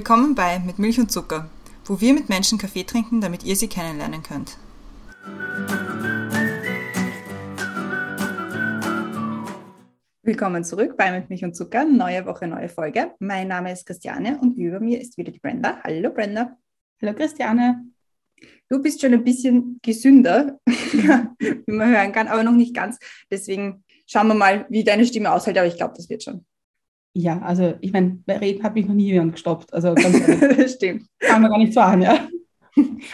Willkommen bei Mit Milch und Zucker, wo wir mit Menschen Kaffee trinken, damit ihr sie kennenlernen könnt. Willkommen zurück bei Mit Milch und Zucker, neue Woche, neue Folge. Mein Name ist Christiane und über mir ist wieder die Brenda. Hallo Brenda. Hallo Christiane. Du bist schon ein bisschen gesünder, wie man hören kann, aber noch nicht ganz. Deswegen schauen wir mal, wie deine Stimme aushält, aber ich glaube, das wird schon. Ja, also ich meine, bei Reden hat mich noch nie jemand gestoppt. Also ganz stimmt. Kann man gar nicht so an, ja.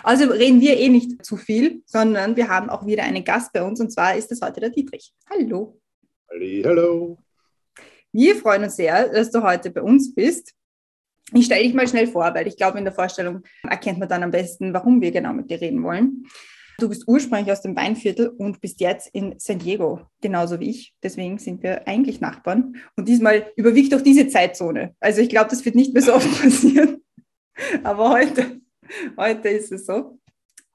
Also reden wir eh nicht zu viel, sondern wir haben auch wieder einen Gast bei uns und zwar ist das heute der Dietrich. Hallo. Hallo. Wir freuen uns sehr, dass du heute bei uns bist. Ich stelle dich mal schnell vor, weil ich glaube, in der Vorstellung erkennt man dann am besten, warum wir genau mit dir reden wollen. Du bist ursprünglich aus dem Weinviertel und bist jetzt in San Diego, genauso wie ich. Deswegen sind wir eigentlich Nachbarn. Und diesmal überwiegt auch diese Zeitzone. Also ich glaube, das wird nicht mehr so oft passieren. Aber heute, heute ist es so.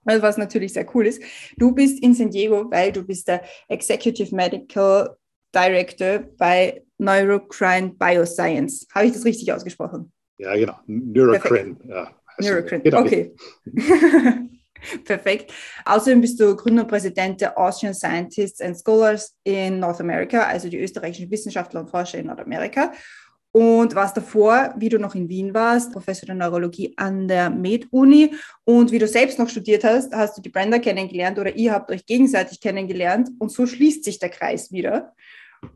Also was natürlich sehr cool ist. Du bist in San Diego, weil du bist der Executive Medical Director bei Neurocrine Bioscience. Habe ich das richtig ausgesprochen? Ja, genau. Neurocrine. Ja, Neurocrine, genau. okay. Perfekt. Außerdem bist du Gründer und Präsident der Austrian Scientists and Scholars in North America, also die österreichischen Wissenschaftler und Forscher in Nordamerika. Und warst davor, wie du noch in Wien warst, Professor der Neurologie an der Med-Uni. Und wie du selbst noch studiert hast, hast du die Brenda kennengelernt oder ihr habt euch gegenseitig kennengelernt. Und so schließt sich der Kreis wieder.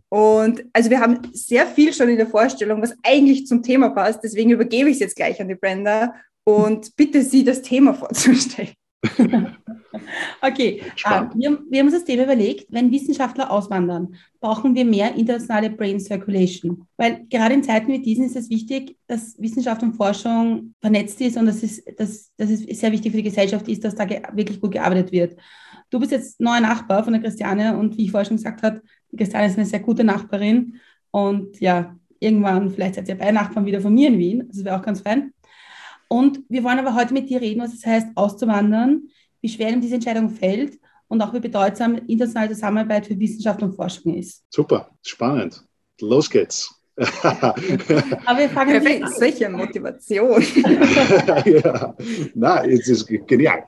Und also wir haben sehr viel schon in der Vorstellung, was eigentlich zum Thema passt. Deswegen übergebe ich es jetzt gleich an die Brenda und bitte sie, das Thema vorzustellen. okay, uh, wir, wir, haben uns das Thema überlegt, wenn Wissenschaftler auswandern, brauchen wir mehr internationale Brain Circulation. Weil gerade in Zeiten wie diesen ist es wichtig, dass Wissenschaft und Forschung vernetzt ist und dass es, dass, dass es sehr wichtig für die Gesellschaft ist, dass da wirklich gut gearbeitet wird. Du bist jetzt neuer Nachbar von der Christiane und wie ich vorher schon gesagt habe, die Christiane ist eine sehr gute Nachbarin und ja, irgendwann vielleicht seid ihr beide Nachbarn wieder von mir in Wien. Das wäre auch ganz fein. Und wir wollen aber heute mit dir reden, was es heißt, auszuwandern, wie schwer ihm diese Entscheidung fällt und auch wie bedeutsam internationale Zusammenarbeit für Wissenschaft und Forschung ist. Super, spannend. Los geht's. aber wir fangen Perfekt, sicher Motivation. ja, na, es ist genial.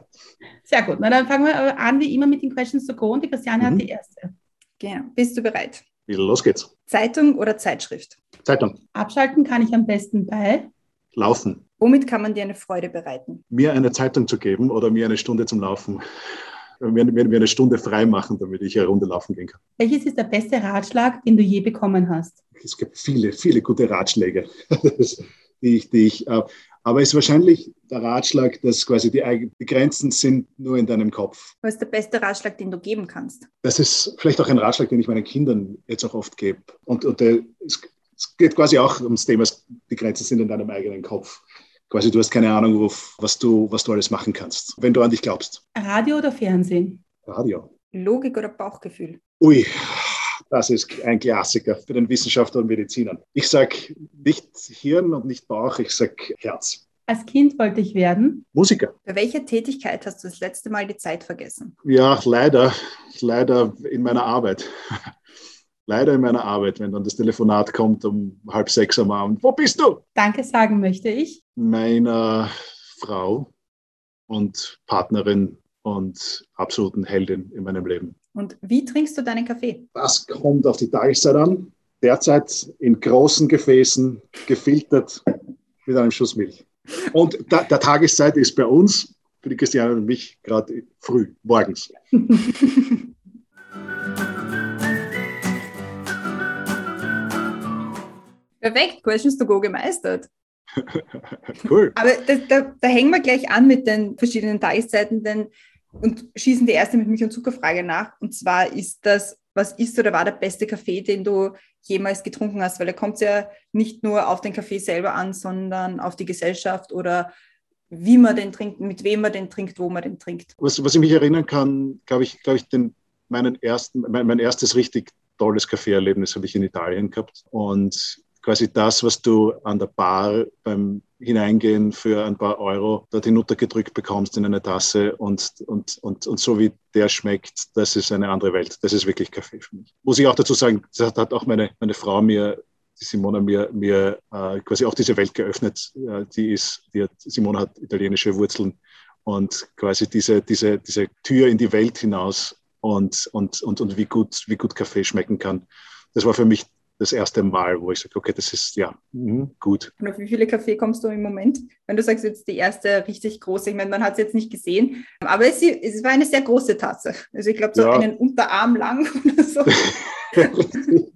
Sehr gut. Na, dann fangen wir an, wie immer, mit den Questions to go und die Christiane mhm. hat die erste. Genau. Bist du bereit? Los geht's. Zeitung oder Zeitschrift? Zeitung. Abschalten kann ich am besten bei Laufen. Womit kann man dir eine Freude bereiten? Mir eine Zeitung zu geben oder mir eine Stunde zum Laufen. Mir, mir, mir eine Stunde frei machen, damit ich eine Runde laufen gehen kann. Welches ist der beste Ratschlag, den du je bekommen hast? Es gibt viele, viele gute Ratschläge, die ich, die ich äh, aber es ist wahrscheinlich der Ratschlag, dass quasi die, die, Grenzen sind nur in deinem Kopf. Was ist der beste Ratschlag, den du geben kannst? Das ist vielleicht auch ein Ratschlag, den ich meinen Kindern jetzt auch oft gebe. Und, und der, es, es geht quasi auch ums Thema, die Grenzen sind in deinem eigenen Kopf. Quasi, du hast keine Ahnung, was du, was du alles machen kannst, wenn du an dich glaubst. Radio oder Fernsehen? Radio. Logik oder Bauchgefühl? Ui, das ist ein Klassiker für den Wissenschaftler und Mediziner. Ich sage nicht Hirn und nicht Bauch, ich sage Herz. Als Kind wollte ich werden? Musiker. Bei welcher Tätigkeit hast du das letzte Mal die Zeit vergessen? Ja, leider, leider in meiner Arbeit leider in meiner Arbeit, wenn dann das Telefonat kommt um halb sechs am Abend. Wo bist du? Danke sagen möchte ich. Meiner Frau und Partnerin und absoluten Heldin in meinem Leben. Und wie trinkst du deinen Kaffee? Das kommt auf die Tageszeit an. Derzeit in großen Gefäßen, gefiltert mit einem Schuss Milch. Und da, der Tageszeit ist bei uns, für die Christiane und mich, gerade früh, morgens. Perfekt, Questions to Go gemeistert. cool. Aber da, da, da, hängen wir gleich an mit den verschiedenen Tageszeiten denn, und schießen die erste mit Milch- und Zuckerfrage nach. Und zwar ist das, was ist oder war der beste Kaffee, den du jemals getrunken hast? Weil da kommt es ja nicht nur auf den Kaffee selber an, sondern auf die Gesellschaft oder wie man den trinkt, mit wem man den trinkt, wo man den trinkt. Was, was ich mich erinnern kann, glaube ich, glaube ich, den, meinen ersten, mein, mein erstes richtig tolles Kaffeeerlebnis habe ich in Italien gehabt. Und quasi das, was du an der Bar beim Hineingehen für ein paar Euro dort hinuntergedrückt bekommst in eine Tasse und, und, und, und so wie der schmeckt, das ist eine andere Welt. Das ist wirklich Kaffee für mich. Muss ich auch dazu sagen, das hat auch meine, meine Frau mir die Simona mir, mir äh, quasi auch diese Welt geöffnet. Äh, die ist, die hat, Simona hat italienische Wurzeln und quasi diese, diese, diese Tür in die Welt hinaus und, und, und, und wie, gut, wie gut Kaffee schmecken kann. Das war für mich das erste Mal, wo ich sage, okay, das ist ja mh, gut. Und auf wie viele Kaffee kommst du im Moment? Wenn du sagst, jetzt die erste richtig große, ich meine, man hat es jetzt nicht gesehen, aber es, es, war eine sehr große Tasse. Also ich glaube, so ja. einen Unterarm lang oder so.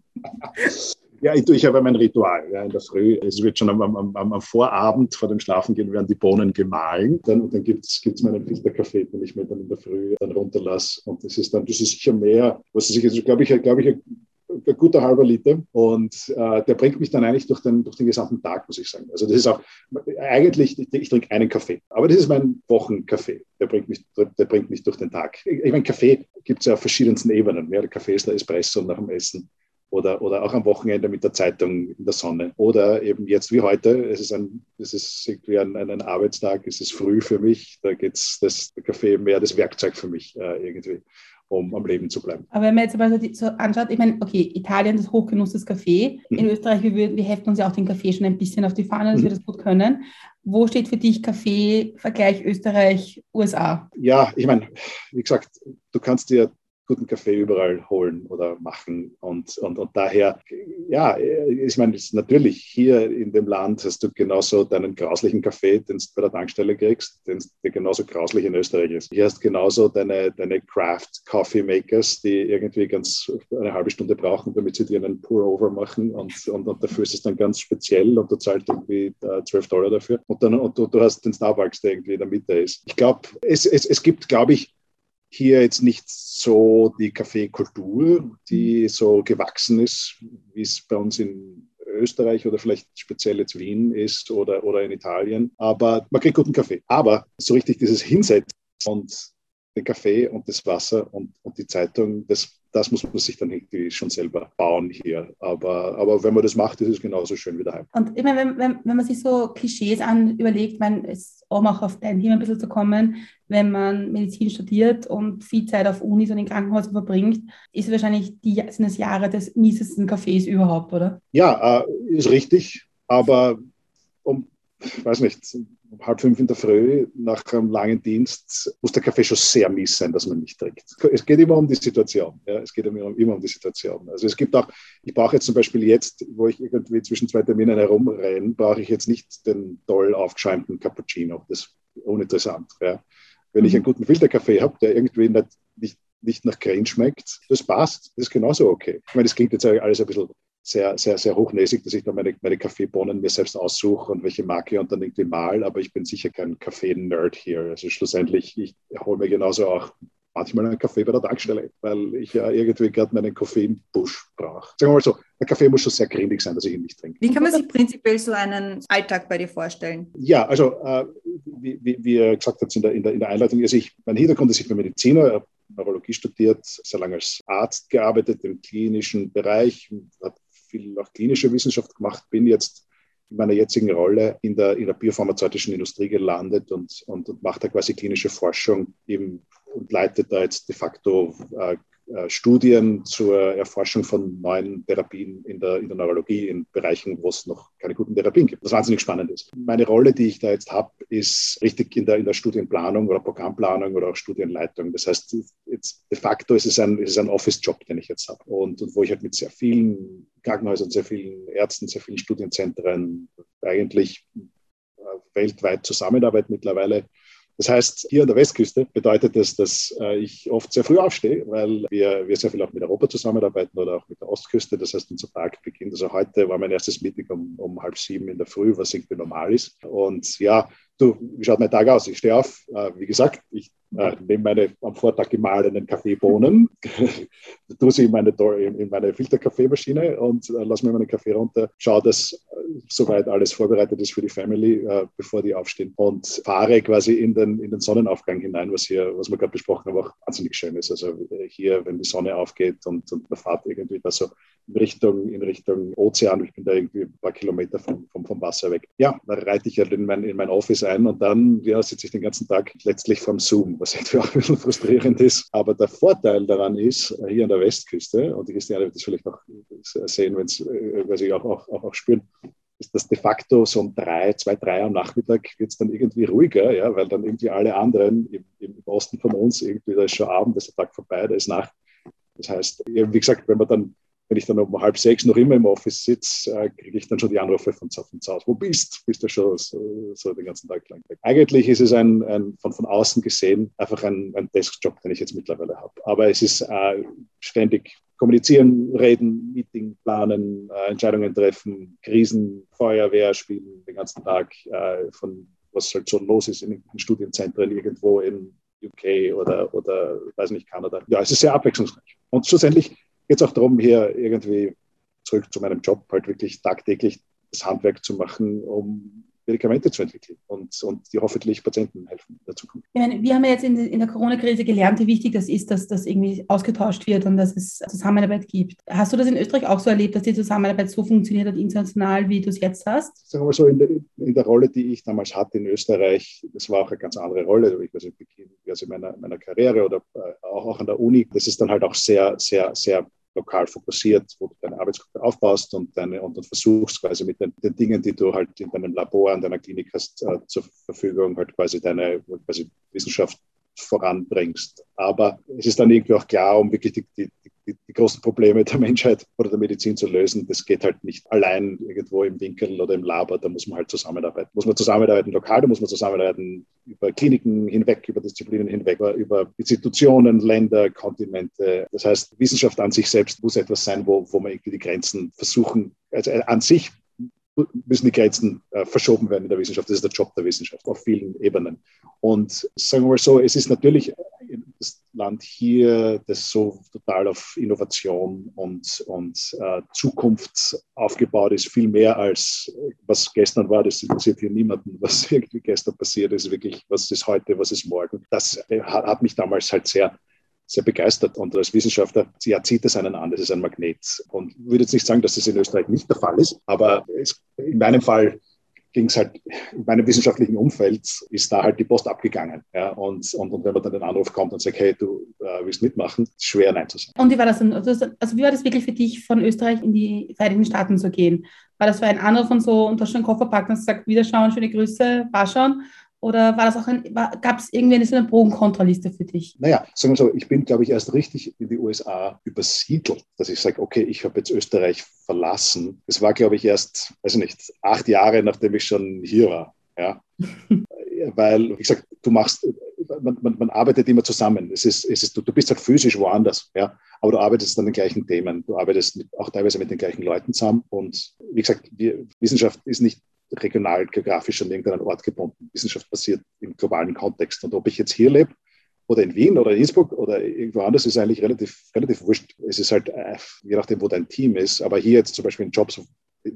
Ja, ich, ich habe mein Ritual. Ja, in der Früh, es wird schon am, am, am, Vorabend vor dem Schlafengehen werden die Bohnen gemahlen. Dann, dann gibt es meinen Filterkaffee, den ich mir dann in der Früh dann runterlasse. Und das ist dann, das ist sicher mehr, was ich, also, glaube ich, glaube ich, ein guter halber Liter und äh, der bringt mich dann eigentlich durch den, durch den gesamten Tag, muss ich sagen. Also das ist auch, eigentlich, ich, ich trinke einen Kaffee, aber das ist mein Wochenkaffee. Der bringt mich, der bringt mich durch den Tag. Ich, ich meine, Kaffee gibt es ja auf verschiedensten Ebenen. Ja, der Kaffee ist der Espresso nach dem Essen oder, oder auch am Wochenende mit der Zeitung in der Sonne. Oder eben jetzt wie heute, es ist, ein, es ist irgendwie ein, ein Arbeitstag, es ist früh für mich, da geht es, der Kaffee mehr das Werkzeug für mich äh, irgendwie um am Leben zu bleiben. Aber wenn man jetzt aber so, anschaut, ich meine, okay, Italien, das Hochgenuss des Kaffee. Mhm. In Österreich, wir, wir heften uns ja auch den Kaffee schon ein bisschen auf die Fahne, dass mhm. wir das gut können. Wo steht für dich Kaffee, Vergleich Österreich, USA? Ja, ich meine, wie gesagt, du kannst dir guten Kaffee überall holen oder machen. Und, und, und daher, ja, ich meine, natürlich hier in dem Land hast du genauso deinen grauslichen Kaffee, den du bei der Tankstelle kriegst, den der genauso grauslich in Österreich ist. Hier hast du genauso deine, deine Craft Coffee Makers, die irgendwie ganz eine halbe Stunde brauchen, damit sie dir einen Pour-Over machen und, und, und, dafür ist es dann ganz speziell und du zahlst irgendwie 12 äh, Dollar dafür. Und dann und du, du hast den Starbucks, der irgendwie in der Mitte ist. Ich glaube, es, es, es gibt, glaube ich, hier jetzt nicht so die Kaffeekultur, die so gewachsen ist, wie es bei uns in Österreich oder vielleicht speziell jetzt Wien ist oder, oder in Italien. Aber man kriegt guten Kaffee. Aber so richtig dieses Hinsetzen und den Kaffee und das Wasser und, und die Zeitung, das das muss man sich dann irgendwie schon selber bauen hier. Aber, aber wenn man das macht, ist es genauso schön wie daheim. Und immer wenn, wenn, wenn man sich so Klischees an überlegt, man ist um auch auf dein Thema ein bisschen zu kommen, wenn man Medizin studiert und viel Zeit auf Unis und in Krankenhäusern verbringt, ist es wahrscheinlich die, sind es Jahre des miesesten Cafés überhaupt, oder? Ja, äh, ist richtig. Aber um, weiß nicht, um halb fünf in der Früh nach einem langen Dienst muss der Kaffee schon sehr mies sein, dass man nicht trinkt. Es geht immer um die Situation. Ja, es geht immer, immer um die Situation. Also es gibt auch, ich brauche jetzt zum Beispiel jetzt, wo ich irgendwie zwischen zwei Terminen herumrenne, brauche ich jetzt nicht den toll aufgeschäumten Cappuccino. Das ist uninteressant. Ja. Wenn ich einen mhm. guten Filterkaffee habe, der irgendwie nicht, nicht, nicht nach Creme schmeckt, das passt. Das ist genauso okay. Ich meine, das klingt jetzt alles ein bisschen sehr, sehr, sehr hochnäsig, dass ich da meine, meine Kaffeebohnen mir selbst aussuche und welche Marke und dann irgendwie mal, aber ich bin sicher kein Kaffee-Nerd hier. Also schlussendlich, ich hole mir genauso auch manchmal einen Kaffee bei der Tankstelle, weil ich ja irgendwie gerade meinen Koffeinbusch brauche. Sagen wir mal so, ein Kaffee muss schon sehr grindig sein, dass ich ihn nicht trinke. Wie kann man sich prinzipiell so einen Alltag bei dir vorstellen? Ja, also äh, wie, wie, wie ihr gesagt habt in der, in der, in der Einleitung, also ich, mein Hintergrund ist, ich bin Mediziner, Neurologie studiert, sehr lange als Arzt gearbeitet im klinischen Bereich, habe viel auch klinische Wissenschaft gemacht, bin jetzt in meiner jetzigen Rolle in der, in der biopharmazeutischen Industrie gelandet und, und, und mache da quasi klinische Forschung im, und leite da jetzt de facto äh, Studien zur Erforschung von neuen Therapien in der, in der Neurologie in Bereichen, wo es noch keine guten Therapien gibt, was wahnsinnig spannend ist. Meine Rolle, die ich da jetzt habe, ist richtig in der, in der Studienplanung oder Programmplanung oder auch Studienleitung. Das heißt, jetzt de facto ist es ein, ein Office-Job, den ich jetzt habe und, und wo ich halt mit sehr vielen Krankenhäusern, sehr vielen Ärzten, sehr vielen Studienzentren eigentlich äh, weltweit zusammenarbeite mittlerweile das heißt, hier an der Westküste bedeutet das, dass äh, ich oft sehr früh aufstehe, weil wir, wir sehr viel auch mit Europa zusammenarbeiten oder auch mit der Ostküste. Das heißt, unser Tag beginnt. Also heute war mein erstes Meeting um, um halb sieben in der Früh, was irgendwie normal ist. Und ja, du, wie schaut mein Tag aus? Ich stehe auf, äh, wie gesagt, ich äh, nehme meine am Vortag gemahlenen Kaffeebohnen, tue sie in meine, in meine Filterkaffeemaschine und äh, lasse mir meinen Kaffee runter, schaue, dass äh, soweit alles vorbereitet ist für die Family, äh, bevor die aufstehen und fahre quasi in den, in den Sonnenaufgang hinein, was hier, was wir gerade besprochen haben, auch wahnsinnig schön ist. Also äh, hier, wenn die Sonne aufgeht und, und man fährt irgendwie da so in Richtung, in Richtung Ozean, ich bin da irgendwie ein paar Kilometer vom, vom, vom Wasser weg. Ja, da reite ich halt in mein, in mein Office ein und dann ja, sitze ich den ganzen Tag letztlich vom Zoom was irgendwie auch ein bisschen frustrierend ist. Aber der Vorteil daran ist, hier an der Westküste, und die Christiane wird das vielleicht auch sehen, wenn weil sie auch, auch, auch spüren, ist das de facto so um drei, zwei, drei am Nachmittag wird es dann irgendwie ruhiger, ja, weil dann irgendwie alle anderen im, im Osten von uns irgendwie, da ist schon Abend, da ist der Tag vorbei, da ist Nacht. Das heißt, wie gesagt, wenn man dann wenn ich dann um halb sechs noch immer im Office sitze, äh, kriege ich dann schon die Anrufe von, von zu Hause. Wo bist Bist du schon so, so den ganzen Tag lang weg? Eigentlich ist es ein, ein von, von außen gesehen einfach ein, ein Deskjob, den ich jetzt mittlerweile habe. Aber es ist äh, ständig kommunizieren, reden, Meeting planen, äh, Entscheidungen treffen, Krisen, Feuerwehr spielen den ganzen Tag, äh, von was halt so los ist in, in Studienzentren irgendwo in UK oder, oder weiß nicht, Kanada. Ja, es ist sehr abwechslungsreich. Und schlussendlich geht es auch darum, hier irgendwie zurück zu meinem Job, halt wirklich tagtäglich das Handwerk zu machen, um Medikamente zu entwickeln und, und die hoffentlich Patienten helfen in der Zukunft. Meine, wir haben ja jetzt in, in der Corona-Krise gelernt, wie wichtig das ist, dass das irgendwie ausgetauscht wird und dass es Zusammenarbeit gibt. Hast du das in Österreich auch so erlebt, dass die Zusammenarbeit so funktioniert hat international, wie du es jetzt hast? Sagen wir mal so, in der, in der, Rolle, die ich damals hatte in Österreich, das war auch eine ganz andere Rolle. Ich weiß nicht, also in meiner, meiner Karriere oder äh, auch, auch an der Uni, das ist dann halt auch sehr, sehr, sehr lokal fokussiert, wo du deine Arbeitsgruppe aufbaust und, deine, und, und versuchst quasi mit den, den, Dingen, die du halt in deinem Labor, an deiner Klinik hast, äh, zur Verfügung, halt quasi deine quasi Wissenschaft voranbringst. Aber es ist dann irgendwie auch klar, um wirklich die, die, die, die, großen Probleme der Menschheit oder der Medizin zu lösen, das geht halt nicht allein irgendwo im Winkel oder im Labor, da muss man halt zusammenarbeiten. Muss man zusammenarbeiten lokal, da muss man zusammenarbeiten über Kliniken hinweg, über Disziplinen hinweg, über Institutionen, Länder, Kontinente. Das heißt, Wissenschaft an sich selbst muss etwas sein, wo, wo man irgendwie die Grenzen versuchen, also an sich müssen die Grenzen äh, verschoben werden in der Wissenschaft. Das ist der Job der Wissenschaft auf vielen Ebenen. Und sagen wir mal so, es ist natürlich das Land hier, das so total auf Innovation und, und äh, Zukunft aufgebaut ist, viel mehr als was gestern war. Das interessiert hier niemanden, was irgendwie gestern passiert ist, wirklich, was ist heute, was ist morgen. Das äh, hat mich damals halt sehr sehr begeistert und als Wissenschaftler ja, zieht es einen an, das ist ein Magnet. Und ich würde jetzt nicht sagen, dass das in Österreich nicht der Fall ist, aber es, in meinem Fall ging es halt, in meinem wissenschaftlichen Umfeld ist da halt die Post abgegangen. Ja, und, und, und wenn man dann den Anruf kommt und sagt, hey, du äh, willst mitmachen, ist schwer Nein zu sagen. Und wie war das dann? Also, also wie war das wirklich für dich, von Österreich in die Vereinigten Staaten zu gehen? War das für ein Anruf und so, und du hast schon Koffer packen und gesagt, Wiederschauen, schöne Grüße, war schon? Oder war das auch ein, gab es irgendwie eine, so eine für dich? Naja, sagen wir so, ich bin, glaube ich, erst richtig in die USA übersiedelt, dass ich sage, okay, ich habe jetzt Österreich verlassen. Das war, glaube ich, erst, weiß ich nicht, acht Jahre, nachdem ich schon hier war. Ja. Weil, wie gesagt, du machst, man, man, man, arbeitet immer zusammen. Es ist, es ist, du, du bist halt physisch woanders, ja, aber du arbeitest an den gleichen Themen. Du arbeitest mit, auch teilweise mit den gleichen Leuten zusammen. Und wie gesagt, wir, Wissenschaft ist nicht regional, geografisch an irgendeinen Ort gebunden. Wissenschaft passiert im globalen Kontext. Und ob ich jetzt hier lebe oder in Wien oder in Innsbruck oder irgendwo anders, ist eigentlich relativ, relativ wurscht. Es ist halt, äh, je nachdem, wo dein Team ist. Aber hier jetzt zum Beispiel in Jobs,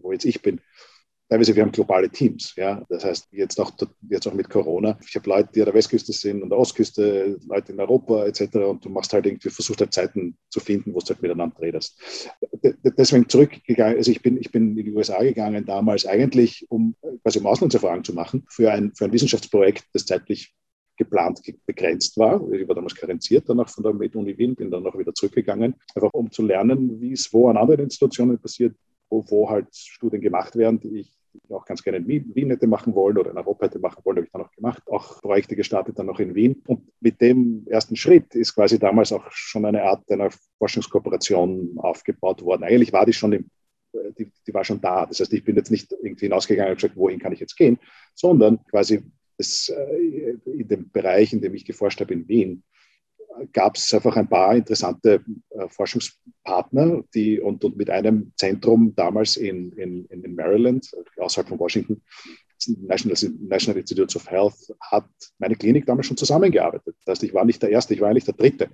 wo jetzt ich bin, teilweise wir haben globale Teams. Ja? Das heißt, jetzt auch, jetzt auch mit Corona, ich habe Leute, die an der Westküste sind, an der Ostküste, Leute in Europa etc. Und du machst halt irgendwie, versuchst halt Zeiten zu finden, wo du halt miteinander redest. Deswegen zurückgegangen, also ich bin, ich bin in die USA gegangen damals eigentlich, um quasi um Auslandserfahrung zu machen für ein, für ein Wissenschaftsprojekt, das zeitlich geplant begrenzt war. Ich war damals karenziert, danach von der Med-Uni Wien, bin dann auch wieder zurückgegangen, einfach um zu lernen, wie es wo an anderen Institutionen passiert, wo, wo halt Studien gemacht werden, die ich auch ganz gerne in Wien hätte machen wollen oder in Europa hätte machen wollen, habe ich dann auch gemacht. Auch Projekte gestartet dann noch in Wien. Und mit dem ersten Schritt ist quasi damals auch schon eine Art einer Forschungskooperation aufgebaut worden. Eigentlich war die schon im, die, die war schon da. Das heißt, ich bin jetzt nicht irgendwie hinausgegangen und gesagt, wohin kann ich jetzt gehen, sondern quasi das, äh, in dem Bereich, in dem ich geforscht habe in Wien, gab es einfach ein paar interessante äh, Forschungspartner, die und, und mit einem Zentrum damals in, in, in Maryland, außerhalb von Washington, National, National Institutes of Health, hat meine Klinik damals schon zusammengearbeitet. Das heißt, ich war nicht der Erste, ich war eigentlich der Dritte,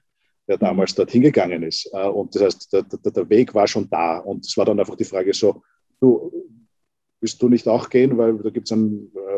der mhm. damals dorthin gegangen ist. Äh, und das heißt, der, der, der Weg war schon da. Und es war dann einfach die Frage so, du, willst du nicht auch gehen, weil da gibt es ein, äh,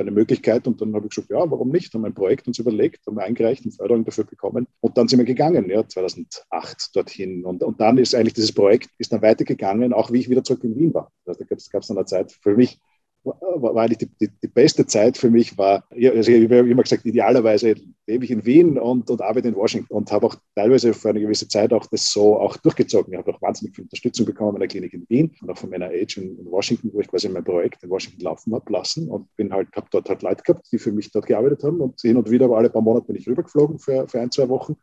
eine Möglichkeit. Und dann habe ich gesagt, ja, warum nicht? Haben ein Projekt uns überlegt, haben eingereicht und Förderung dafür bekommen. Und dann sind wir gegangen, ja, 2008 dorthin. Und, und dann ist eigentlich dieses Projekt ist dann weitergegangen, auch wie ich wieder zurück in Wien war. Also da gab es dann eine Zeit für mich, war, eigentlich die, die, die, beste Zeit für mich, war, also ich habe immer gesagt, idealerweise lebe ich in Wien und, und arbeite in Washington und habe auch teilweise für eine gewisse Zeit auch das so auch durchgezogen. Ich habe auch wahnsinnig viel Unterstützung bekommen in der Klinik in Wien und auch von meiner Age in, in Washington, wo ich quasi mein Projekt in Washington laufen habe lassen und bin halt, habe dort halt Leute gehabt, die für mich dort gearbeitet haben und hin und wieder, aber alle paar Monate bin ich rübergeflogen für, für ein, zwei Wochen.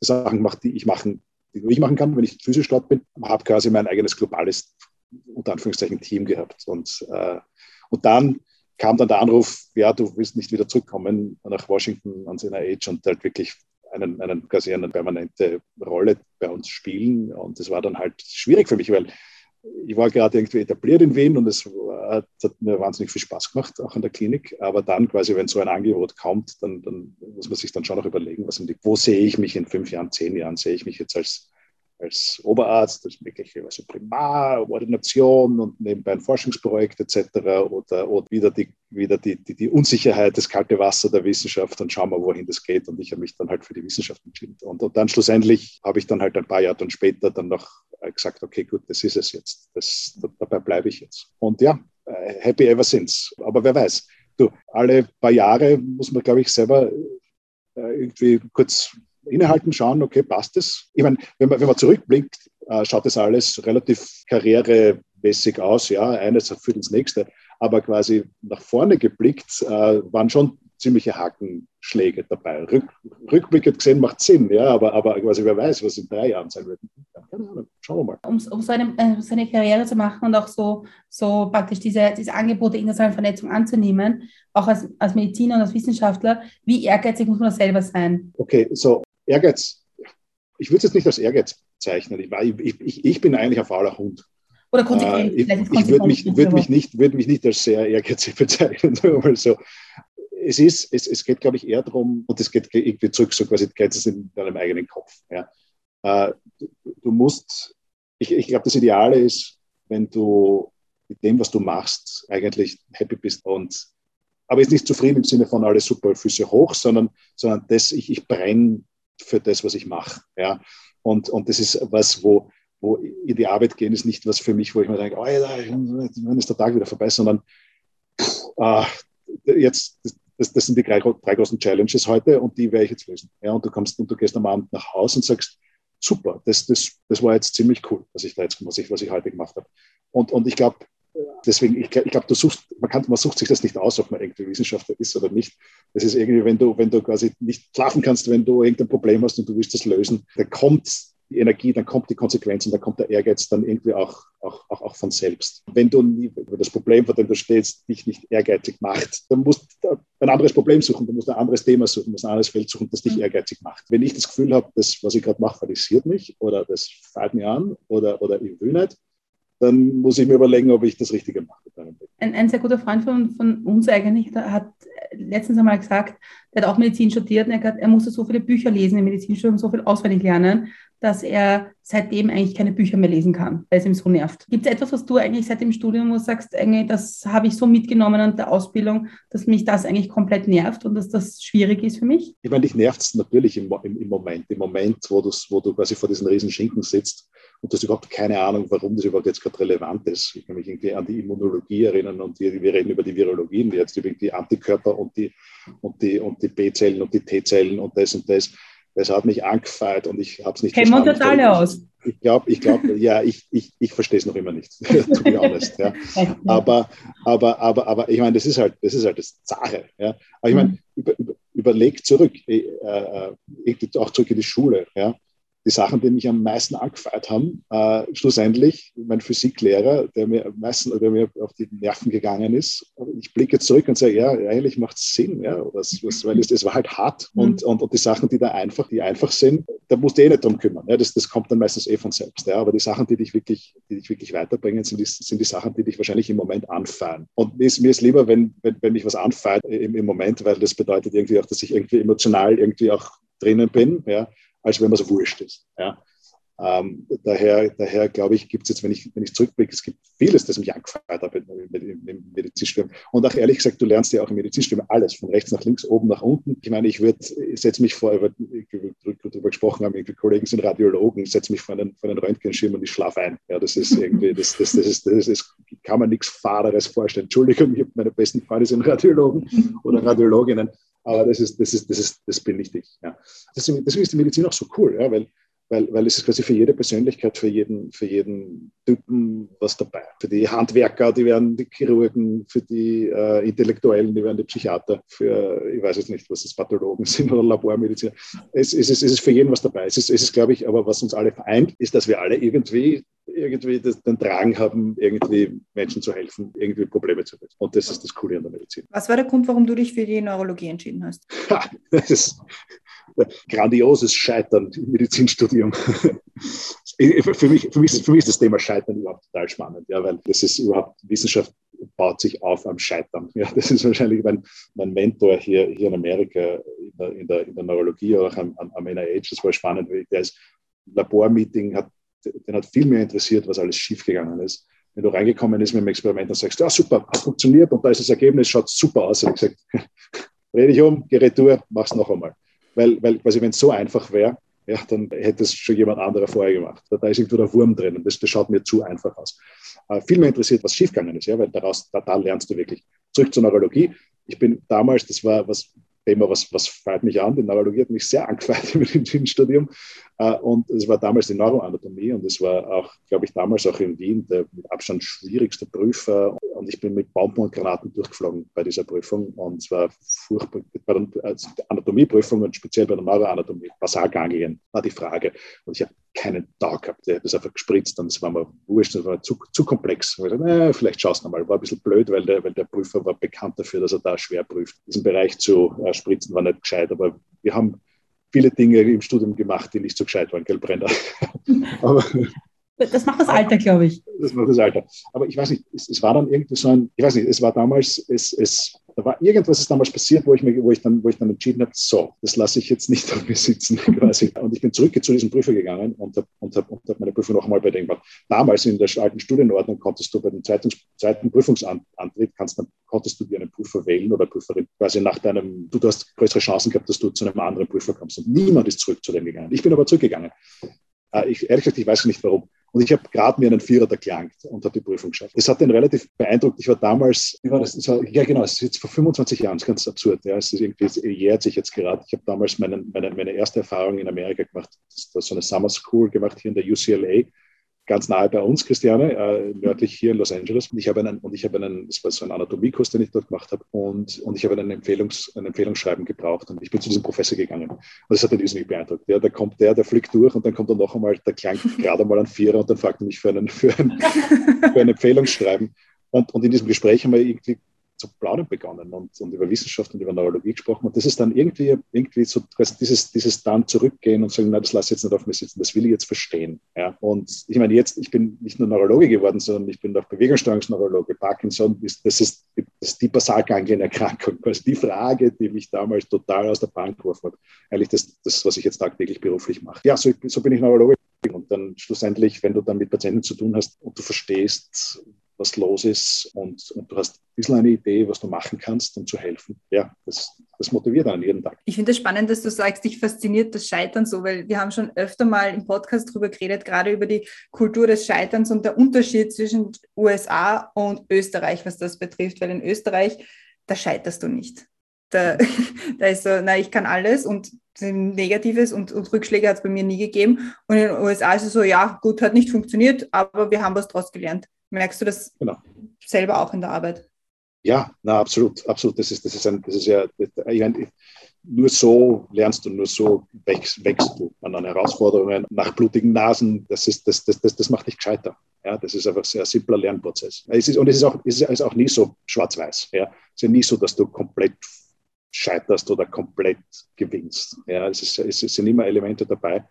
Die Sachen gemacht, die ich machen, die ich machen kann, wenn ich physisch dort bin, habe quasi mein eigenes globales, unter Anführungszeichen, Team gehabt und äh, und dann kam dann der Anruf, ja, du willst nicht wieder zurückkommen nach Washington ans NIH und halt wirklich einen, einen, quasi eine permanente Rolle bei uns spielen. Und das war dann halt schwierig für mich, weil ich war gerade irgendwie etabliert in Wien und es hat mir wahnsinnig viel Spaß gemacht, auch in der Klinik. Aber dann quasi, wenn so ein Angebot kommt, dann, dann muss man sich dann schon noch überlegen, was wo sehe ich mich in fünf Jahren, zehn Jahren, sehe ich mich jetzt als als Oberarzt, das mögliche also Primar, Ordination und nebenbei ein Forschungsprojekt etc. Oder, oder wieder, die, wieder die, die, die, Unsicherheit, das kalte Wasser der Wissenschaft, dann schauen wir, wohin das geht. Und ich habe mich dann halt für die Wissenschaft entschieden. Und, und dann schlussendlich habe ich dann halt ein paar Jahre dann später dann noch gesagt, okay, gut, das ist es jetzt. Das, dabei bleibe ich jetzt. Und ja, äh, happy ever since. Aber wer weiß, du, alle paar Jahre muss man, glaube ich, selber äh, irgendwie kurz innehalten, schauen, okay, passt es? Ich meine, wenn man, wenn man zurückblickt, äh, schaut das alles relativ karrieremäßig aus, ja, eines führt ins nächste. Aber quasi nach vorne geblickt, äh, waren schon ziemliche Hakenschläge dabei. Rück, rückblickend gesehen macht Sinn, ja, aber, aber quasi wer weiß, was in drei Jahren sein wird. Keine Ahnung, schauen wir mal. Um, um so eine, äh, seine Karriere zu machen und auch so, so praktisch diese, diese Angebote internationalen Vernetzung anzunehmen, auch als, als Mediziner und als Wissenschaftler, wie ehrgeizig muss man selber sein? Okay, so Ehrgeiz, ich würde es jetzt nicht als Ehrgeiz bezeichnen. Ich, war, ich, ich, ich bin eigentlich ein fauler Hund. Oder konsequent. Äh, ich, ich würde mich, würd mich, nicht, würd mich nicht als sehr ehrgeizig bezeichnen. so. Es, ist, es, es geht, glaube ich, eher darum, und es geht irgendwie zurück, so quasi die Grenze sind in deinem eigenen Kopf. Ja. Äh, du, du, musst, ich, ich glaube, das Ideale ist, wenn du mit dem, was du machst, eigentlich happy bist und aber jetzt nicht zufrieden im Sinne von alles super, Füße hoch, sondern, sondern das, ich, ich brenne für das, was ich mache. Ja? Und, und das ist was, wo, wo in die Arbeit gehen, ist nicht was für mich, wo ich mir denke, oh, wann ist der Tag wieder vorbei, sondern äh, jetzt, das, das, sind die drei, drei, großen Challenges heute und die werde ich jetzt lösen. Ja? Und du kommst und du gehst am Abend nach Hause und sagst, super, das, das, das war jetzt ziemlich cool, was ich da jetzt, was ich, was ich heute gemacht habe. Und, und ich glaube, deswegen, ich, ich glaube, du suchst, man, kann, man sucht sich das nicht aus, ob man irgendwie Wissenschaftler ist oder nicht. Das ist irgendwie, wenn du, wenn du quasi nicht schlafen kannst, wenn du irgendein Problem hast und du willst das lösen, dann kommt die Energie, dann kommt die Konsequenz und dann kommt der Ehrgeiz dann irgendwie auch, auch, auch, auch von selbst. Wenn du nie, wenn das Problem, vor dem du stehst, dich nicht ehrgeizig macht, dann musst du ein anderes Problem suchen, du musst ein anderes Thema suchen, du musst ein anderes Feld suchen, das dich mhm. ehrgeizig macht. Wenn ich das Gefühl habe, das, was ich gerade mache, fallisiert mich oder das fällt mir an oder, oder ich will nicht, dann muss ich mir überlegen, ob ich das Richtige mache. Ein, ein sehr guter Freund von, von uns eigentlich hat letztens einmal gesagt, der hat auch Medizin studiert und er, hat, er musste so viele Bücher lesen im Medizinstudium, so viel auswendig lernen, dass er seitdem eigentlich keine Bücher mehr lesen kann, weil es ihm so nervt. Gibt es etwas, was du eigentlich seit dem Studium, wo du sagst, eigentlich, das habe ich so mitgenommen an der Ausbildung, dass mich das eigentlich komplett nervt und dass das schwierig ist für mich? Ich meine, dich nervt es natürlich im, im, im, Moment. Im Moment, wo, wo du quasi vor diesen riesen Schinken sitzt und du hast überhaupt keine Ahnung, warum das überhaupt jetzt gerade relevant ist. Ich kann mich irgendwie an die Immunologie erinnern und die, wir reden über die Virologien jetzt, über die Antikörper und die, und die, und die B-Zellen und die T-Zellen und das und das. Das hat mich angefeilt und ich habe es nicht Kennen wir uns alle aus? Ich glaube, ich glaube, ja, ich, ich, ich verstehe es noch immer nicht, to be honest. Ja. Aber, aber, aber, aber ich meine, das ist halt, das ist halt das Sache. Ja. Aber ich meine, mhm. über, über, überleg zurück, äh, äh, auch zurück in die Schule. Ja die Sachen, die mich am meisten angefeiert haben, äh, schlussendlich mein Physiklehrer, der mir am meisten, der mir auf die Nerven gegangen ist. Ich blicke zurück und sage, ja, eigentlich macht es Sinn, ja, was, was, weil es, es war halt hart mhm. und, und, und die Sachen, die da einfach, die einfach sind, da musst du eh nicht drum kümmern. Ja, das, das kommt dann meistens eh von selbst. Ja, aber die Sachen, die dich wirklich, die dich wirklich weiterbringen, sind die, sind die Sachen, die dich wahrscheinlich im Moment anfeiern. Und mir ist, mir ist lieber, wenn, wenn, wenn mich was anfeiert im, im Moment, weil das bedeutet irgendwie auch, dass ich irgendwie emotional irgendwie auch drinnen bin, ja, als wenn man so wurscht ist. Ja. Ähm, daher, daher glaube ich, gibt es jetzt, wenn ich, wenn ich zurückblicke, es gibt vieles, das mich angefeiert hat im, Medizinstudium. Und auch ehrlich gesagt, du lernst ja auch im Medizinstudium alles, von rechts nach links, oben nach unten. Ich meine, ich würde, setze mich vor, über, darüber gesprochen haben, irgendwie Kollegen sind Radiologen, setze mich vor einen, vor einen Röntgenschirm und ich schlafe ein. Ja, das ist irgendwie, das, das, das, ist, das ist, kann man nichts Faderes vorstellen. Entschuldigung, ich habe meine besten Freunde sind Radiologen oder Radiologinnen, aber das ist, das ist, das ist, das bin nicht ich. Ja. Deswegen, deswegen ist die Medizin auch so cool, ja, weil weil, weil es ist quasi für jede Persönlichkeit, für jeden, für jeden Typen was dabei. Für die Handwerker, die werden die Chirurgen, für die äh, Intellektuellen, die werden die Psychiater, für, ich weiß jetzt nicht, was das Pathologen sind oder Labormediziner. Es, es, ist, es ist für jeden was dabei. Es ist, es ist, glaube ich, aber was uns alle vereint, ist, dass wir alle irgendwie irgendwie den Drang haben, irgendwie Menschen zu helfen, irgendwie Probleme zu lösen. Und das ist das Coole an der Medizin. Was war der Grund, warum du dich für die Neurologie entschieden hast? das ist grandioses Scheitern im Medizinstudium. für, mich, für, mich, für mich ist das Thema Scheitern überhaupt total spannend, ja, weil das ist überhaupt, Wissenschaft baut sich auf am Scheitern. Ja, das ist wahrscheinlich mein, mein Mentor hier, hier in Amerika in der, in der, in der Neurologie oder auch am, am NIH. Das war spannend, weil der ist Labormeeting hat den hat viel mehr interessiert, was alles schiefgegangen ist. Wenn du reingekommen bist mit dem Experiment und sagst, ja super, hat funktioniert und da ist das Ergebnis, schaut super aus, habe ich gesagt, dreh dich um, geh retour, mach's noch einmal. Weil, weil quasi, wenn es so einfach wäre, ja, dann hätte es schon jemand anderer vorher gemacht. Da, da ist irgendwo der Wurm drin und das, das schaut mir zu einfach aus. Äh, viel mehr interessiert, was schiefgegangen ist, ja, weil daraus, da, da lernst du wirklich. Zurück zur Neurologie. Ich bin damals, das war was Thema, was, was freut mich an. Die Neurologie hat mich sehr angefreut im Medizinstudium. Äh, und es war damals die Neuroanatomie und es war auch, glaube ich, damals auch in Wien der mit Abstand schwierigste Prüfer. Und ich bin mit Bomben und Granaten durchgeflogen bei dieser Prüfung. Und es war furchtbar. Bei der also Anatomieprüfung und speziell bei der Neuroanatomie, Basalganglien, war die Frage. Und ich habe keinen Tag gehabt. Ich habe das einfach gespritzt und es war mir wurscht, das war zu, zu komplex. Ich dachte, äh, vielleicht schaust du mal. War ein bisschen blöd, weil der, weil der Prüfer war bekannt dafür, dass er da schwer prüft. Diesen Bereich zu äh, spritzen war nicht gescheit, aber wir haben viele Dinge im Studium gemacht, die nicht so gescheit waren, gell, Brenner? aber, das macht das Alter, glaube ich. Das macht das Alter. Aber ich weiß nicht, es, es, war dann irgendwie so ein, ich weiß nicht, es war damals, es, es, da war irgendwas ist damals passiert, wo ich, mir, wo ich, dann, wo ich dann entschieden habe, so, das lasse ich jetzt nicht auf mir sitzen quasi. Und ich bin zurück zu diesem Prüfer gegangen und habe und hab, und hab meine Prüfung noch einmal bei dem gemacht. Damals in der alten Studienordnung konntest du bei dem zweiten, zweiten Prüfungsantritt, kannst dann, konntest du dir einen Prüfer wählen oder Prüferin quasi nach deinem, du hast größere Chancen gehabt, dass du zu einem anderen Prüfer kommst. Und niemand ist zurück zu dem gegangen. Ich bin aber zurückgegangen. Äh, ich, ehrlich gesagt, ich weiß nicht warum. Und ich habe gerade mir einen Vierer erklangt und habe die Prüfung geschafft. Das hat den relativ beeindruckt. Ich war damals, wie war das? das war, ja, genau, es ist jetzt vor 25 Jahren, das ist ganz absurd. Ja, es ist irgendwie, es jährt sich jetzt gerade. Ich habe damals meine, meine, meine erste Erfahrung in Amerika gemacht. So eine Summer School gemacht hier in der UCLA ganz nahe bei uns, Christiane, äh, nördlich hier in Los Angeles. Und ich habe einen, und ich habe einen, das war so ein Anatomiekurs, den ich dort gemacht habe, und, und ich habe einen, Empfehlungs, ein Empfehlungsschreiben gebraucht und ich bin zu diesem Professor gegangen. Und das hat ihn irrsinnig beeindruckt. Ja, da kommt der, der fliegt durch und dann kommt er noch einmal, der klang gerade einmal an Vierer und dann fragt er mich für, einen, für, ein, für ein Empfehlungsschreiben. Und, und in diesem Gespräch haben wir irgendwie zu plaudern begonnen und, und über Wissenschaft und über Neurologie gesprochen. Und das ist dann irgendwie, irgendwie so dieses, dieses dann zurückgehen und sagen, na, das lasse ich jetzt nicht auf mir sitzen, das will ich jetzt verstehen. Ja? Und ich meine, jetzt, ich bin nicht nur Neurologe geworden, sondern ich bin auch Bewegungssteuerungsneurologe. Parkinson, ist, das, ist, das ist die Basalganglienerkrankung. Also die Frage, die mich damals total aus der Bahn geworfen hat. Eigentlich das, das was ich jetzt tagtäglich beruflich mache. Ja, so, so bin ich Neurologe. Und dann schlussendlich, wenn du dann mit Patienten zu tun hast und du verstehst, was los ist und, und du hast ein bisschen eine Idee, was du machen kannst, um zu helfen. Ja, das, das motiviert einen jeden Tag. Ich finde es spannend, dass du sagst, dich fasziniert das Scheitern so, weil wir haben schon öfter mal im Podcast darüber geredet, gerade über die Kultur des Scheiterns und der Unterschied zwischen USA und Österreich, was das betrifft, weil in Österreich, da scheiterst du nicht. Da, da ist so, na, ich kann alles und Negatives und, und Rückschläge hat es bei mir nie gegeben. Und in den USA ist es so, ja, gut, hat nicht funktioniert, aber wir haben was daraus gelernt. Merkst du das genau. selber auch in der Arbeit? Ja, na, absolut, absolut. Das ist, das ist, ein, das ist ja, nur so lernst du, nur so wächst, wächst du an den Herausforderungen. Nach blutigen Nasen, das, ist, das, das, das, das macht dich gescheiter. Ja, das ist einfach ein sehr simpler Lernprozess. Es ist, und es ist auch, es ist auch nie so schwarz-weiß. Ja. Es ist ja nie so, dass du komplett scheiterst oder komplett gewinnst. Ja, es, ist, es sind immer Elemente dabei,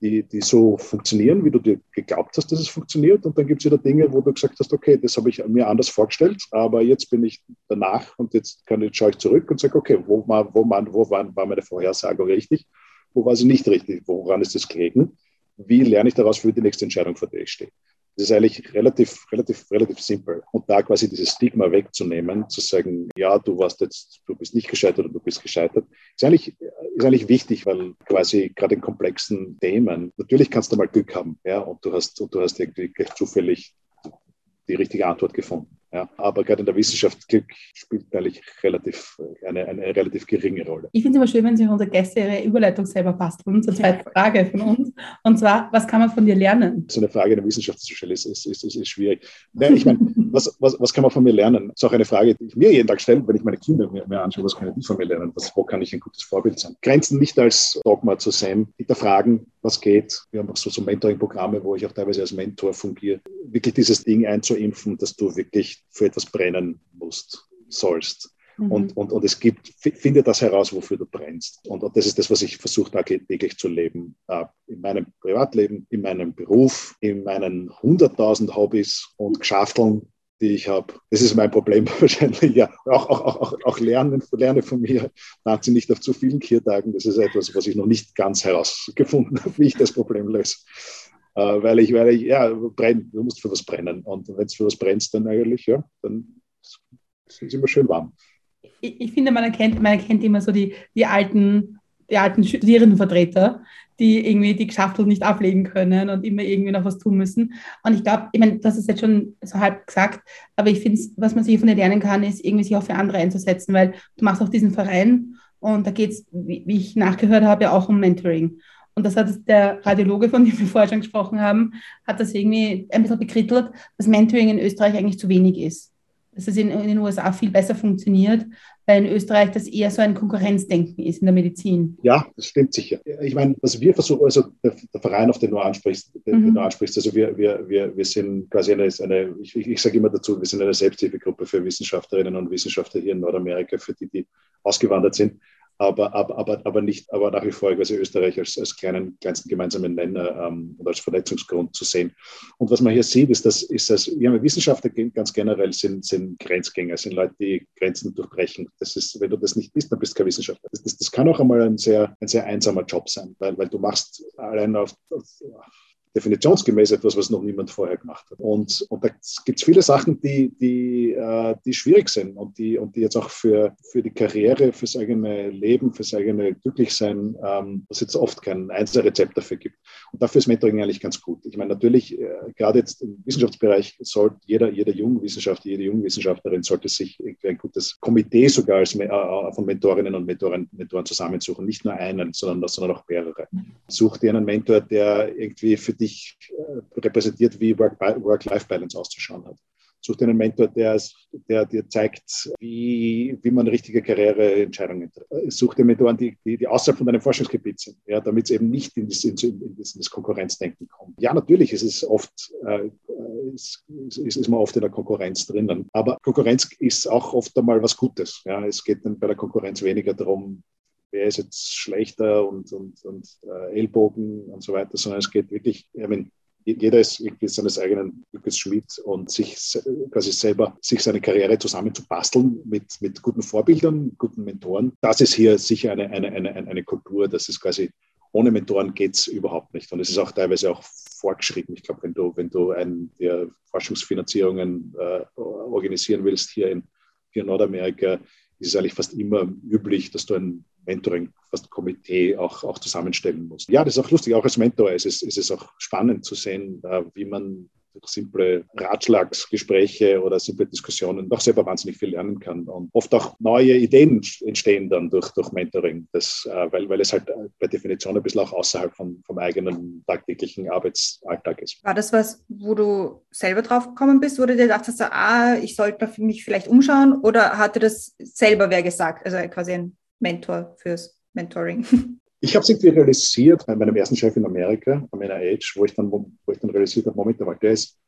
die, die so funktionieren, wie du dir geglaubt hast, dass es funktioniert. Und dann gibt es wieder Dinge, wo du gesagt hast, okay, das habe ich mir anders vorgestellt, aber jetzt bin ich danach und jetzt, kann, jetzt schaue ich zurück und sage, okay, wo, war, wo, war, wo war, war meine Vorhersage richtig, wo war sie nicht richtig, woran ist es gelegen, wie lerne ich daraus für die nächste Entscheidung, vor der ich stehe. Das ist eigentlich relativ, relativ, relativ simpel. Und da quasi dieses Stigma wegzunehmen, zu sagen, ja, du warst jetzt, du bist nicht gescheitert oder du bist gescheitert, ist eigentlich, ist eigentlich wichtig, weil quasi gerade in komplexen Themen, natürlich kannst du mal Glück haben, ja, und du hast, und du hast irgendwie zufällig die richtige Antwort gefunden. Ja, aber gerade in der Wissenschaft Glück spielt eigentlich relativ, eine, eine relativ geringe Rolle. Ich finde es immer schön, wenn sich unsere Gäste ihre Überleitung selber basteln zur zweiten Frage von uns. Und zwar, was kann man von dir lernen? So eine Frage in der Wissenschaft zu stellen, ist, ist, ist, ist, ist schwierig. Nein, ich meine, was, was, was kann man von mir lernen? Das ist auch eine Frage, die ich mir jeden Tag stelle, wenn ich meine Kinder mir, mir anschaue, was können die von mir lernen? Was, wo kann ich ein gutes Vorbild sein? Grenzen nicht als Dogma zu sehen, hinterfragen, was geht. Wir haben auch so, so Mentoring-Programme, wo ich auch teilweise als Mentor fungiere. Wirklich dieses Ding einzuimpfen, dass du wirklich für etwas brennen musst, sollst. Mhm. Und, und, und es gibt, finde das heraus, wofür du brennst. Und, und das ist das, was ich versuche, tagtäglich zu leben. Äh, in meinem Privatleben, in meinem Beruf, in meinen hunderttausend Hobbys und Geschafteln, die ich habe. Das ist mein Problem wahrscheinlich. Ja, auch, auch, auch, auch lernen, lerne von mir. Tanze nicht auf zu vielen Kirtagen. Das ist etwas, was ich noch nicht ganz herausgefunden habe, wie ich das Problem löse. Äh, weil ich, weil ich, ja, brenn, du musst für was brennen. Und wenn du für was brennst, dann eigentlich, ja, dann ist es immer schön warm. Ich, ich, finde, man erkennt, man erkennt immer so die, die alten, die alten Studierendenvertreter, die irgendwie die Geschäfte nicht ablegen können und immer irgendwie noch was tun müssen. Und ich glaube, ich meine, das ist jetzt schon so halb gesagt, aber ich finde, was man sich von dir lernen kann, ist irgendwie sich auch für andere einzusetzen, weil du machst auch diesen Verein und da geht es, wie ich nachgehört habe, auch um Mentoring. Und das hat der Radiologe, von dem wir vorher schon gesprochen haben, hat das irgendwie ein bisschen bekrittelt, dass Mentoring in Österreich eigentlich zu wenig ist. Dass es in, in den USA viel besser funktioniert, weil in Österreich das eher so ein Konkurrenzdenken ist in der Medizin. Ja, das stimmt sicher. Ich meine, was wir versuchen, also der, der Verein, auf den du ansprichst, den, mhm. du ansprichst also wir, wir, wir, wir sind quasi eine, eine ich, ich sage immer dazu, wir sind eine Selbsthilfegruppe für Wissenschaftlerinnen und Wissenschaftler hier in Nordamerika, für die, die ausgewandert sind aber, aber, aber, aber, nicht, aber nach wie vor quasi Österreich als, als kleinen, kleinsten gemeinsamen Nenner ähm, und als Verletzungsgrund zu sehen. Und was man hier sieht, ist, dass, ist, dass ja, Wissenschaftler ganz generell sind, sind Grenzgänger, sind Leute, die Grenzen durchbrechen. Das ist, wenn du das nicht bist, dann bist du kein Wissenschaftler. Das, das, das kann auch einmal ein sehr, ein sehr einsamer Job sein, weil, weil du machst allein auf, auf definitionsgemäß etwas, was noch niemand vorher gemacht hat. Und, und da gibt es viele Sachen, die, die, äh, die schwierig sind und die, und die jetzt auch für, für die Karriere, fürs eigene Leben, fürs eigene Glücklichsein, ähm, was jetzt oft kein Einzelrezept dafür gibt. Und dafür ist Mentoring eigentlich ganz gut. Ich meine, natürlich, äh, gerade jetzt im Wissenschaftsbereich sollte jeder, jeder junge Wissenschaftler, jede junge Wissenschaftlerin sollte sich irgendwie ein gutes Komitee sogar als, äh, von Mentorinnen und Mentoren, Mentoren zusammensuchen. Nicht nur einen, sondern, sondern auch mehrere. Such dir einen Mentor, der irgendwie für dich äh, repräsentiert, wie Work-Life-Balance auszuschauen hat. Such dir einen Mentor, der, der dir zeigt, wie, wie man richtige Karriereentscheidungen trifft. Äh, such dir Mentoren, die, die, die außerhalb von deinem Forschungsgebiet sind, ja, damit es eben nicht in das, in, in, das, in das, Konkurrenzdenken kommt. Ja, natürlich ist es oft, äh, ist, ist, ist, man oft in der Konkurrenz drinnen. Aber Konkurrenz ist auch oft einmal was Gutes. Ja. Es geht dann bei der Konkurrenz weniger darum, wer ist jetzt schlechter und, und, und äh, Ellbogen und so weiter, sondern es geht wirklich, ich meine, jeder ist irgendwie seines eigenen Glückes Schmied und sich quasi selber, sich seine Karriere zusammenzubasteln mit, mit guten Vorbildern, guten Mentoren. Das ist hier sicher eine, eine, eine, eine Kultur, das ist quasi, ohne Mentoren geht es überhaupt nicht. Und es ist auch teilweise auch fortgeschritten. Ich glaube, wenn du, wenn du ein, der Forschungsfinanzierungen äh, organisieren willst hier in, hier in Nordamerika, ist es eigentlich fast immer üblich, dass du ein Mentoring, fast Komitee auch, auch zusammenstellen musst. Ja, das ist auch lustig. Auch als Mentor ist es, ist es auch spannend zu sehen, äh, wie man durch simple Ratschlagsgespräche oder simple Diskussionen doch selber wahnsinnig viel lernen kann und oft auch neue Ideen entstehen dann durch, durch Mentoring, das, äh, weil, weil es halt bei Definition ein bisschen auch außerhalb von, vom eigenen tagtäglichen Arbeitsalltag ist. War das was, wo du selber drauf gekommen bist, wo du dir gedacht hast, ah, ich sollte mich vielleicht umschauen oder hatte das selber wer gesagt, also quasi ein Mentor fürs Mentoring? Ich habe es irgendwie realisiert bei meinem ersten Chef in Amerika, meiner Age, wo ich dann, wo ich dann realisiert habe, Moment der ist,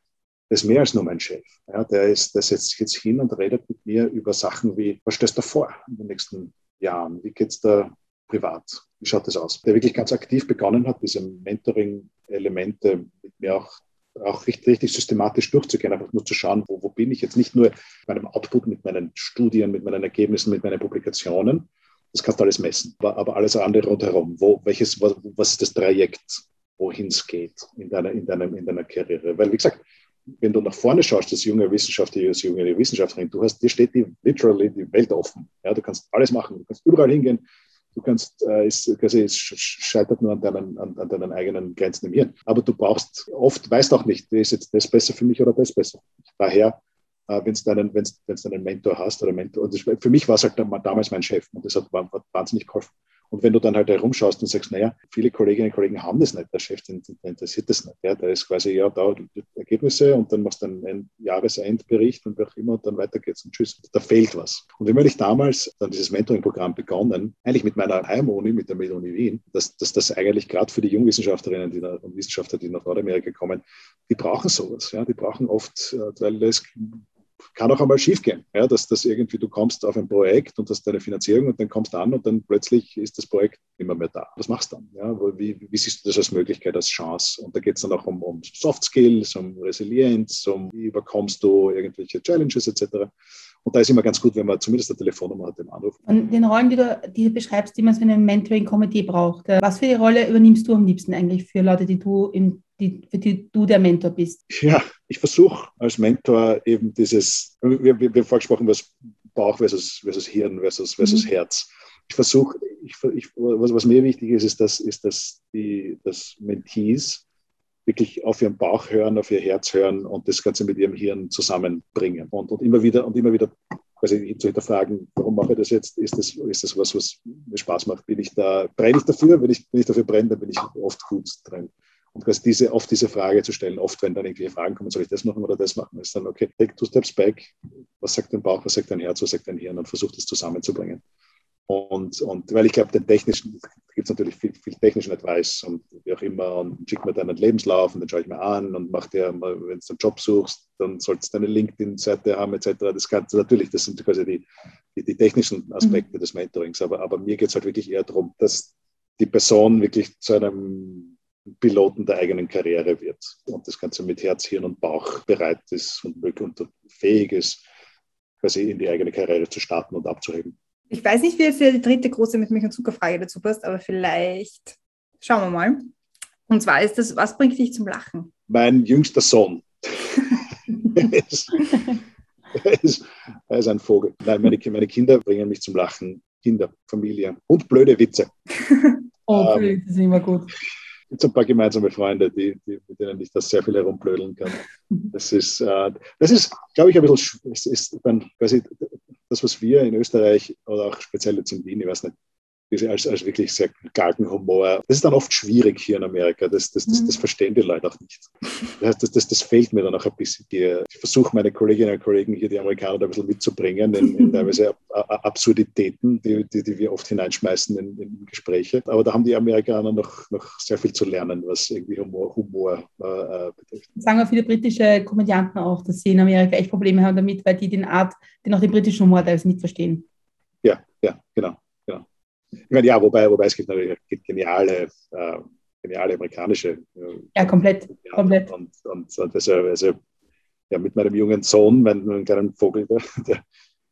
der ist mehr als nur mein Chef. Ja, der ist, der setzt sich jetzt hin und redet mit mir über Sachen wie, was stellst du vor in den nächsten Jahren? Wie geht es da privat? Wie schaut das aus? Der wirklich ganz aktiv begonnen hat, diese Mentoring-Elemente mit mir auch auch richtig, richtig systematisch durchzugehen, einfach nur zu schauen, wo, wo bin ich jetzt nicht nur mit meinem Output, mit meinen Studien, mit meinen Ergebnissen, mit meinen Publikationen, das kannst du alles messen. Aber, alles andere rundherum, wo, welches, was, was ist das Trajekt, wohin es geht in deiner, in, deinem, in deiner Karriere? Weil, wie gesagt, wenn du nach vorne schaust, als junger Wissenschaftler, als junge Wissenschaftlerin, du hast, dir steht die literally die Welt offen. Ja, du kannst alles machen, du kannst überall hingehen. Du kannst, äh, es, quasi, es scheitert nur an deinen, an, an, deinen eigenen Grenzen im Hirn. Aber du brauchst oft, weißt auch nicht, ist jetzt das besser für mich oder das besser. Daher, äh, wenn du deinen, wenn's, wenn's deinen Mentor hast oder Mentor, und das, für mich war es halt damals mein Chef und das hat, war, hat wahnsinnig geholfen. Und wenn du dann halt herumschaust und sagst, naja, viele Kolleginnen und Kollegen haben das nicht, der Chef den, den interessiert das nicht. Ja, der ist quasi, ja, da Ergebnisse und dann machst du einen Jahresendbericht und wie auch immer und dann weiter geht's und tschüss. Da fehlt was. Und wenn ich damals dann dieses Mentoring-Programm begonnen, eigentlich mit meiner Heimuni, mit der Med-Uni Wien, dass, dass das eigentlich gerade für die Jungwissenschaftlerinnen die, und Wissenschaftler, die nach Nordamerika kommen, die brauchen sowas. Ja, die brauchen oft, äh, weil es kann auch einmal schiefgehen, ja, dass das irgendwie du kommst auf ein Projekt und hast deine Finanzierung und dann kommst du an und dann plötzlich ist das Projekt immer mehr da. Was machst du dann? Ja? Wie, wie siehst du das als Möglichkeit, als Chance? Und da geht es dann auch um, um Soft Skills, um Resilienz, um wie überkommst du irgendwelche Challenges etc. Und da ist immer ganz gut, wenn man zumindest eine Telefonnummer hat, den Anruf. Und den Rollen, die du, die du beschreibst, die man so in einem Mentoring-Komitee braucht, was für eine Rolle übernimmst du am liebsten eigentlich für Leute, die du in die, für die du der Mentor bist? Ja, ich versuche als Mentor eben dieses, wir, wir, wir haben vorgesprochen, was Bauch versus, versus Hirn versus, versus mhm. Herz. Ich versuche, ich, ich, was, was, mir wichtig ist, ist, dass, ist dass die dass Mentees wirklich auf ihren Bauch hören, auf ihr Herz hören und das Ganze mit ihrem Hirn zusammenbringen und, und immer wieder und immer wieder quasi zu hinterfragen, warum mache ich das jetzt? Ist das, ist das was, was mir Spaß macht? Bin ich da, brenne ich dafür? Wenn ich, wenn ich dafür brenne, dann bin ich oft gut drin. Und quasi diese, oft diese Frage zu stellen, oft wenn dann irgendwelche Fragen kommen, soll ich das machen oder das machen, ist dann, okay, take two steps back, was sagt dein Bauch, was sagt dein Herz, was sagt dein Hirn? Und versuch das zusammenzubringen. Und, und weil ich glaube, den technischen, da gibt es natürlich viel, viel technischen Advice und wie auch immer. Und schick mir deinen Lebenslauf und dann schaue ich mir an und mach dir, wenn du einen Job suchst, dann sollst du eine LinkedIn-Seite haben etc. Das Ganze, natürlich, das sind quasi die, die, die technischen Aspekte mhm. des Mentorings, aber, aber mir geht es halt wirklich eher darum, dass die Person wirklich zu einem Piloten der eigenen Karriere wird und das Ganze mit Herz, Hirn und Bauch bereit ist und, und fähig ist, quasi in die eigene Karriere zu starten und abzuheben. Ich weiß nicht, wie jetzt die dritte große mit Milch und Zuckerfrage dazu passt, aber vielleicht schauen wir mal. Und zwar ist das, was bringt dich zum Lachen? Mein jüngster Sohn. er, ist, er, ist, er ist ein Vogel. Nein, meine, meine Kinder bringen mich zum Lachen. Kinder, Familie und blöde Witze. oh, ähm, das ist immer gut gibt ein paar gemeinsame Freunde, die, die, mit denen ich das sehr viel herumblödeln kann. Das ist, äh, das ist glaube ich, ein bisschen, ist, ist, quasi das, was wir in Österreich oder auch speziell jetzt in Wien, ich weiß nicht, als, als wirklich sehr kargen Humor. Das ist dann oft schwierig hier in Amerika. Das, das, das, das mhm. verstehen die Leute auch nicht. Das, das, das, das fehlt mir dann auch ein bisschen. Hier. Ich versuche meine Kolleginnen und Kollegen hier, die Amerikaner, da ein bisschen mitzubringen in, in teilweise Absurditäten, die, die, die, wir oft hineinschmeißen in, in, Gespräche. Aber da haben die Amerikaner noch, noch sehr viel zu lernen, was irgendwie Humor, Humor äh, betrifft. Sagen auch viele britische Komödianten auch, dass sie in Amerika echt Probleme haben damit, weil die den Art, den auch den britischen Humor teilweise nicht verstehen. Ja, ja, genau. Ich meine, ja, wobei, wobei es gibt natürlich geniale, äh, geniale amerikanische. Äh, ja, komplett. Ja, komplett. Und, und, und also, also, ja, mit meinem jungen Sohn, meinem kleinen Vogel, der, der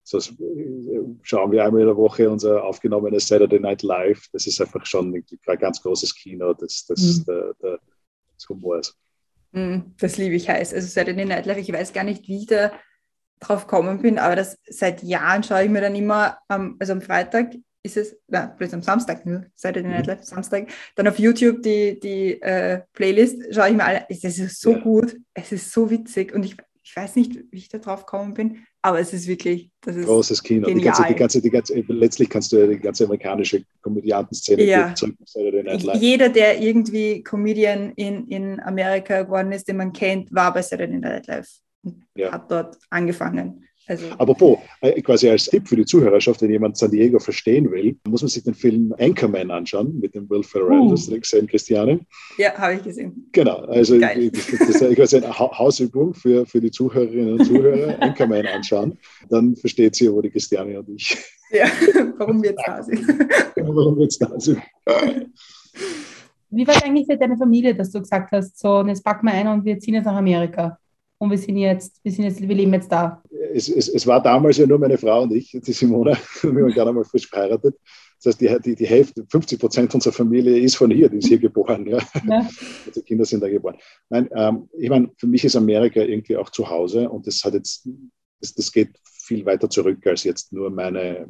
so schauen wir einmal in der Woche unser aufgenommenes Saturday Night Live. Das ist einfach schon ein ganz großes Kino des, des, mhm. der, der, des Humors. Mhm, das liebe ich heiß. Also Saturday Night Live, ich weiß gar nicht, wie ich da drauf gekommen bin, aber das seit Jahren schaue ich mir dann immer, also am Freitag ist es, na, bloß am Samstag, nur Saturday Night mhm. Live, Samstag, dann auf YouTube die, die äh, Playlist, schaue ich mir alle, es ist so ja. gut, es ist so witzig und ich, ich weiß nicht, wie ich da drauf gekommen bin, aber es ist wirklich, das ist Großes Kino. Die ganze, die ganze, die ganze, letztlich kannst du die ganze amerikanische Komödiantenszene ja. Saturday Night Live. Jeder, der irgendwie Comedian in, in Amerika geworden ist, den man kennt, war bei Saturday Night Live und ja. hat dort angefangen. Also Apropos, äh, quasi als Tipp für die Zuhörerschaft, wenn jemand San Diego verstehen will, muss man sich den Film Anchorman anschauen mit dem Will Ferrell. Uh. Hast du gesehen, Christiane? Ja, habe ich gesehen. Genau, also Geil. das, das ist quasi eine Hausübung für, für die Zuhörerinnen und Zuhörer. Anchorman anschauen, dann versteht sie, wo die Christiane und ich. Ja, warum wir jetzt da sind. warum wir jetzt da sind. Wie war es eigentlich für deine Familie, dass du gesagt hast, so, jetzt packen wir ein und wir ziehen jetzt nach Amerika? Und wir sind jetzt, wir sind jetzt, wir leben jetzt da es, es, es, war damals ja nur meine Frau und ich, die Simone, wir waren gerade einmal frisch verheiratet. Das heißt, die, die, die Hälfte, 50 Prozent unserer Familie ist von hier, die ist hier geboren. Ja. ja. Also Kinder sind da geboren. Nein, ähm, ich meine, für mich ist Amerika irgendwie auch zu Hause und das hat jetzt, das, das geht viel weiter zurück als jetzt nur meine,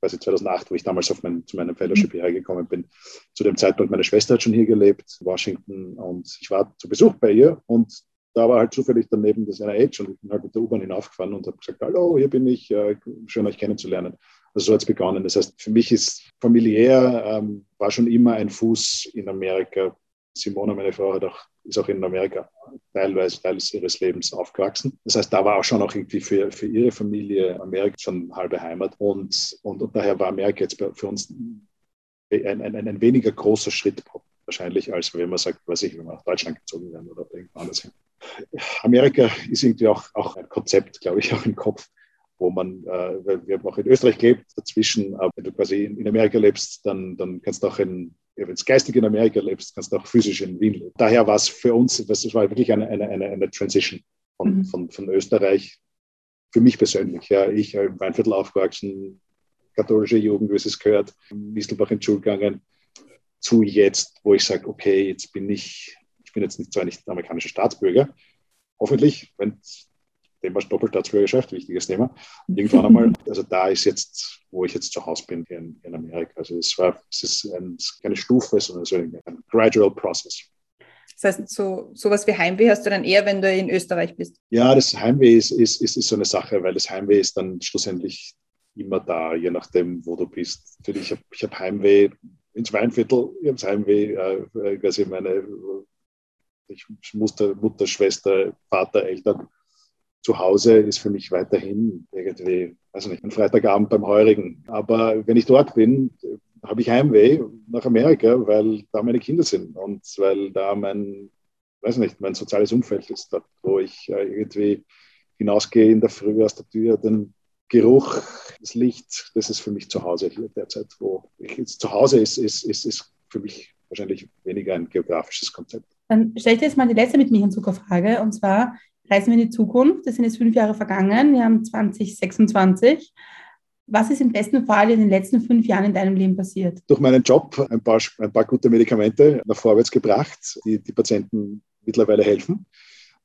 weiß ich, 2008, wo ich damals auf mein, zu meinem Fellowship hierher gekommen bin. Zu dem Zeitpunkt, meine Schwester hat schon hier gelebt, Washington, und ich war zu Besuch bei ihr und da war halt zufällig daneben das NIH und ich bin halt mit der U-Bahn hinaufgefahren und habe gesagt, hallo, hier bin ich, äh, schön euch kennenzulernen. Also so hat es begonnen. Das heißt, für mich ist familiär, ähm, war schon immer ein Fuß in Amerika. Simona, meine Frau, hat auch, ist auch in Amerika teilweise Teil ihres Lebens aufgewachsen. Das heißt, da war auch schon auch irgendwie für, für ihre Familie Amerika schon halbe Heimat. Und, und, und daher war Amerika jetzt für uns ein, ein, ein weniger großer Schritt wahrscheinlich, als wenn man sagt, weiß ich, wenn wir nach Deutschland gezogen werden oder irgendwo anders hin. Amerika ist irgendwie auch, auch ein Konzept, glaube ich, auch im Kopf, wo man, äh, wir haben auch in Österreich gelebt, dazwischen, aber wenn du quasi in, Amerika lebst, dann, dann kannst du auch in, wenn du geistig in Amerika lebst, kannst du auch physisch in Wien leben. Daher war es für uns, das war wirklich eine, eine, eine, eine Transition von, mhm. von, von Österreich, für mich persönlich. Ja, ich im Weinviertel aufgewachsen, katholische Jugend, wie es gehört, in Mistelbach in Schule gegangen, zu jetzt, wo ich sage, okay, jetzt bin ich bin jetzt nicht zwar nicht amerikanischer Staatsbürger, hoffentlich, wenn Thema Doppelstaatsbürgerschaft, wichtiges Thema, irgendwann einmal, also da ist jetzt, wo ich jetzt zu Hause bin hier in, in Amerika. Also es war, es ist ein, keine Stufe, sondern so ein, ein gradual process. Das heißt, so sowas wie Heimweh hast du dann eher, wenn du in Österreich bist? Ja, das Heimweh ist, ist, ist, ist so eine Sache, weil das Heimweh ist dann schlussendlich immer da, je nachdem, wo du bist. Natürlich, ich habe ich hab Heimweh ins Weinviertel, ich habe Heimweh, äh, quasi meine ich musste Mutter, Schwester, Vater, Eltern zu Hause ist für mich weiterhin irgendwie, also nicht, ein Freitagabend beim Heurigen. Aber wenn ich dort bin, habe ich Heimweh nach Amerika, weil da meine Kinder sind und weil da mein, weiß nicht, mein soziales Umfeld ist, dort, wo ich äh, irgendwie hinausgehe in der Früh aus der Tür, den Geruch, das Licht, das ist für mich zu Hause hier derzeit, wo ich jetzt zu Hause ist, ist, ist, ist für mich wahrscheinlich weniger ein geografisches Konzept. Dann stelle ich dir jetzt mal die letzte mit Milch-und-Zucker-Frage. Und zwar reisen wir in die Zukunft. Es sind jetzt fünf Jahre vergangen. Wir haben 2026. Was ist im besten Fall in den letzten fünf Jahren in deinem Leben passiert? Durch meinen Job ein paar, ein paar gute Medikamente nach vorwärts gebracht, die die Patienten mittlerweile helfen.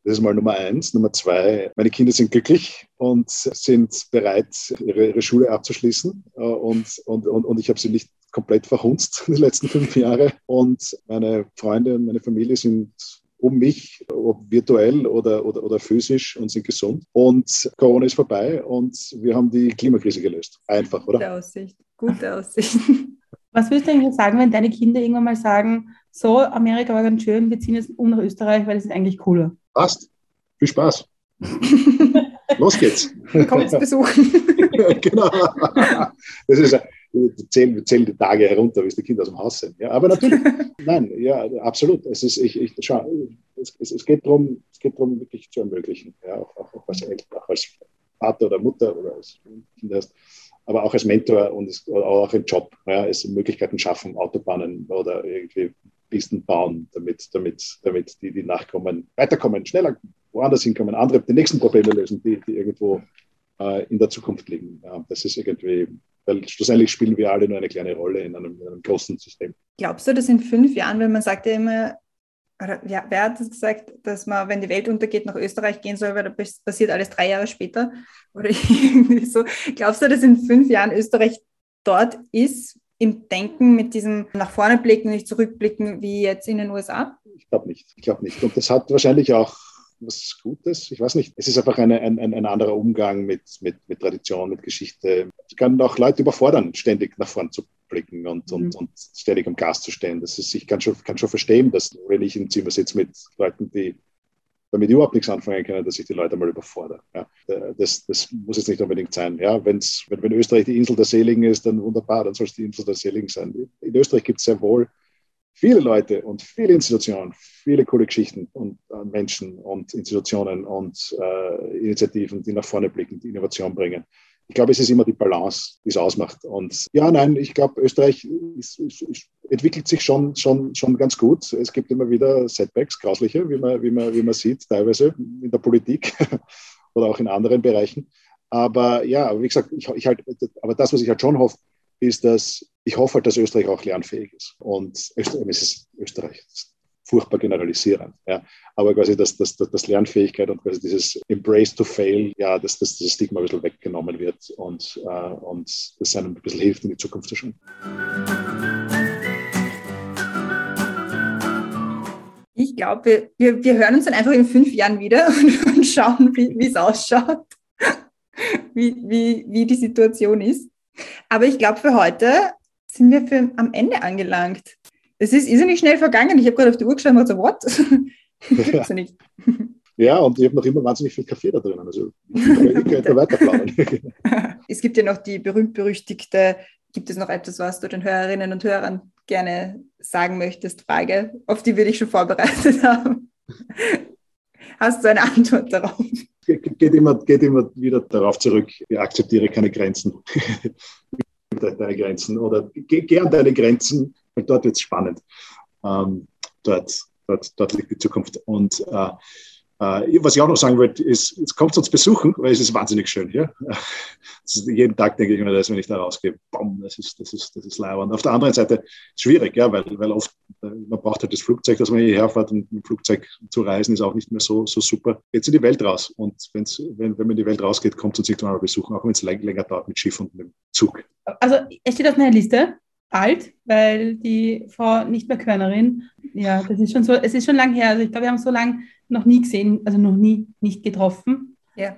Das ist mal Nummer eins. Nummer zwei, meine Kinder sind glücklich und sind bereit, ihre, ihre Schule abzuschließen. Äh, und, und, und, und ich habe sie nicht komplett verhunzt die letzten fünf Jahre. Und meine Freunde und meine Familie sind um mich, ob virtuell oder, oder, oder physisch und sind gesund. Und Corona ist vorbei und wir haben die Klimakrise gelöst. Einfach, oder? Gute Aussicht. Gute Aussicht. Was würdest du eigentlich sagen, wenn deine Kinder irgendwann mal sagen, so, Amerika war ganz schön, wir ziehen jetzt um nach Österreich, weil es ist eigentlich cooler? Passt. Viel Spaß. Los geht's. Kommt zu besuchen. genau. Das ist, wir zählen, wir zählen die Tage herunter, bis die Kinder aus dem Haus sind. Ja, aber natürlich, nein, ja, absolut. Es, ist, ich, ich, schau, es, es, es, geht darum, es geht darum, wirklich zu ermöglichen, ja, auch, auch, auch, als Eltern, auch als Vater oder Mutter oder als Kind hast, aber auch als Mentor und es, auch im Job, ja, es Möglichkeiten schaffen, Autobahnen oder irgendwie Pisten bauen, damit, damit, damit die, die nachkommen, weiterkommen, schneller woanders hinkommen, andere die nächsten Probleme lösen, die, die irgendwo äh, in der Zukunft liegen. Ja, das ist irgendwie weil schlussendlich spielen wir alle nur eine kleine Rolle in einem, in einem großen System. Glaubst du, dass in fünf Jahren, wenn man sagt ja immer, oder ja, wer hat das gesagt, dass man, wenn die Welt untergeht, nach Österreich gehen soll, weil das passiert alles drei Jahre später? Oder irgendwie so. Glaubst du, dass in fünf Jahren Österreich dort ist, im Denken mit diesem nach vorne blicken, nicht zurückblicken, wie jetzt in den USA? Ich glaube nicht. Ich glaube nicht. Und das hat wahrscheinlich auch was Gutes. Ich weiß nicht. Es ist einfach eine, ein, ein anderer Umgang mit, mit, mit Tradition, mit Geschichte. Es kann auch Leute überfordern, ständig nach vorn zu blicken und, mhm. und, und ständig am Gas zu stehen. Das ist, ich kann schon, kann schon verstehen, dass wenn ich im Zimmer sitze mit Leuten, die damit überhaupt nichts anfangen können, dass ich die Leute mal überfordere. Ja, das, das muss jetzt nicht unbedingt sein. Ja, wenn's, wenn, wenn Österreich die Insel der Seligen ist, dann wunderbar, dann soll es die Insel der Seligen sein. In Österreich gibt es sehr wohl viele Leute und viele Institutionen, viele coole Geschichten und äh, Menschen und Institutionen und äh, Initiativen, die nach vorne blicken, die Innovation bringen. Ich glaube, es ist immer die Balance, die es ausmacht. Und ja, nein, ich glaube, Österreich ist, ist, ist, entwickelt sich schon, schon, schon ganz gut. Es gibt immer wieder Setbacks, grausliche, wie man, wie, man, wie man sieht, teilweise in der Politik oder auch in anderen Bereichen. Aber ja, wie gesagt, ich, ich halt, aber das, was ich halt schon hoffe, ist, dass ich hoffe halt, dass Österreich auch lernfähig ist. Und Österreich, es ist Österreich furchtbar generalisierend. Ja. Aber quasi, dass, dass, dass Lernfähigkeit und quasi dieses Embrace to Fail, ja, dass, dass das Stigma ein bisschen weggenommen wird und, äh, und das einem ein bisschen hilft, in die Zukunft zu schauen. Ich glaube, wir, wir, wir hören uns dann einfach in fünf Jahren wieder und, und schauen, wie es ausschaut, wie, wie, wie die Situation ist. Aber ich glaube, für heute sind wir für, am Ende angelangt. Es ist, ja nicht schnell vergangen. Ich habe gerade auf die Uhr geschaut und so, what? Gibt's ja nicht. Ja, und ich habe noch immer wahnsinnig viel Kaffee da drin. Also ich könnte weiter plaudern. es gibt ja noch die berühmt-berüchtigte, gibt es noch etwas, was du den Hörerinnen und Hörern gerne sagen möchtest, Frage, auf die würde ich schon vorbereitet haben. Hast du eine Antwort darauf? Geht immer, geht immer wieder darauf zurück, ich akzeptiere keine Grenzen. deine Grenzen oder geh, geh, an deine Grenzen, weil dort wird es spannend. Ähm, dort, dort, dort liegt die Zukunft. Und äh, äh, was ich auch noch sagen wollte, ist, jetzt kommt uns besuchen, weil es ist wahnsinnig schön hier. Ist, jeden Tag denke ich mir das, wenn ich da rausgehe, bam, das ist, das ist, das ist Und Auf der anderen Seite schwierig, ja, weil, weil oft, äh, man braucht halt das Flugzeug, dass man hierher fährt und mit dem Flugzeug zu reisen ist auch nicht mehr so, so super. Jetzt in die Welt raus. Und wenn's, wenn, wenn man in die Welt rausgeht, kommt uns nicht mal besuchen, auch wenn es länger dauert mit Schiff und mit dem Zug. Also, es steht auf meiner Liste alt, weil die Frau nicht mehr Körnerin, ja, das ist schon so, es ist schon lang her. Also ich glaube, wir haben so lange noch nie gesehen, also noch nie nicht getroffen. Ja.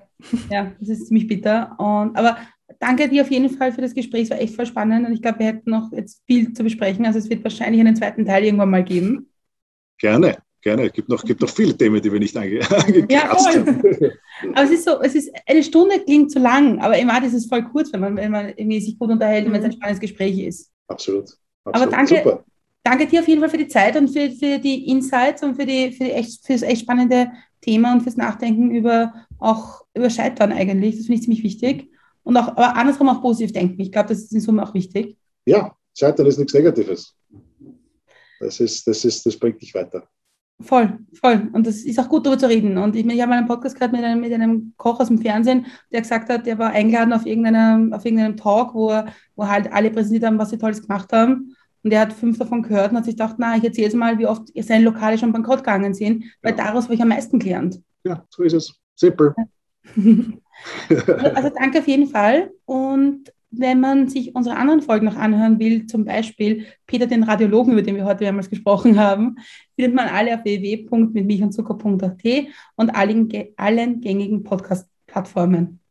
Ja, das ist ziemlich bitter. Und, aber danke dir auf jeden Fall für das Gespräch. Es war echt voll spannend und ich glaube, wir hätten noch jetzt viel zu besprechen. Also es wird wahrscheinlich einen zweiten Teil irgendwann mal geben. Gerne, gerne. Es gibt noch, gibt noch viele Themen, die wir nicht ange ja, haben. Aber es ist so, es ist, eine Stunde klingt zu lang, aber immer ist es voll kurz, wenn man, wenn man irgendwie sich gut unterhält und wenn es ein mhm. spannendes Gespräch ist. Absolut. Absolut. Aber danke, Super danke dir auf jeden Fall für die Zeit und für, für die Insights und für, die, für, die echt, für das echt spannende Thema und fürs Nachdenken über auch über Scheitern eigentlich. Das finde ich ziemlich wichtig. Und auch, aber andersrum auch positiv denken. Ich glaube, das ist in Summe auch wichtig. Ja, Scheitern ist nichts Negatives. Das, ist, das, ist, das bringt dich weiter. Voll, voll. Und das ist auch gut, darüber zu reden. Und ich, ich habe mal einen Podcast gehört mit einem, mit einem Koch aus dem Fernsehen, der gesagt hat, der war eingeladen auf irgendeinem, auf irgendeinem Talk, wo, wo halt alle präsentiert haben, was sie Tolles gemacht haben. Und er hat fünf davon gehört und hat sich gedacht, na, ich erzähle jetzt mal, wie oft seine Lokale schon bankrott gegangen sind, weil ja. daraus habe ich am meisten gelernt. Ja, so ist es. Simpel. also danke auf jeden Fall. Und wenn man sich unsere anderen Folgen noch anhören will, zum Beispiel Peter den Radiologen, über den wir heute mehrmals gesprochen haben, findet man alle auf www.mitmilchundzucker.at und allen, allen gängigen Podcast-Plattformen.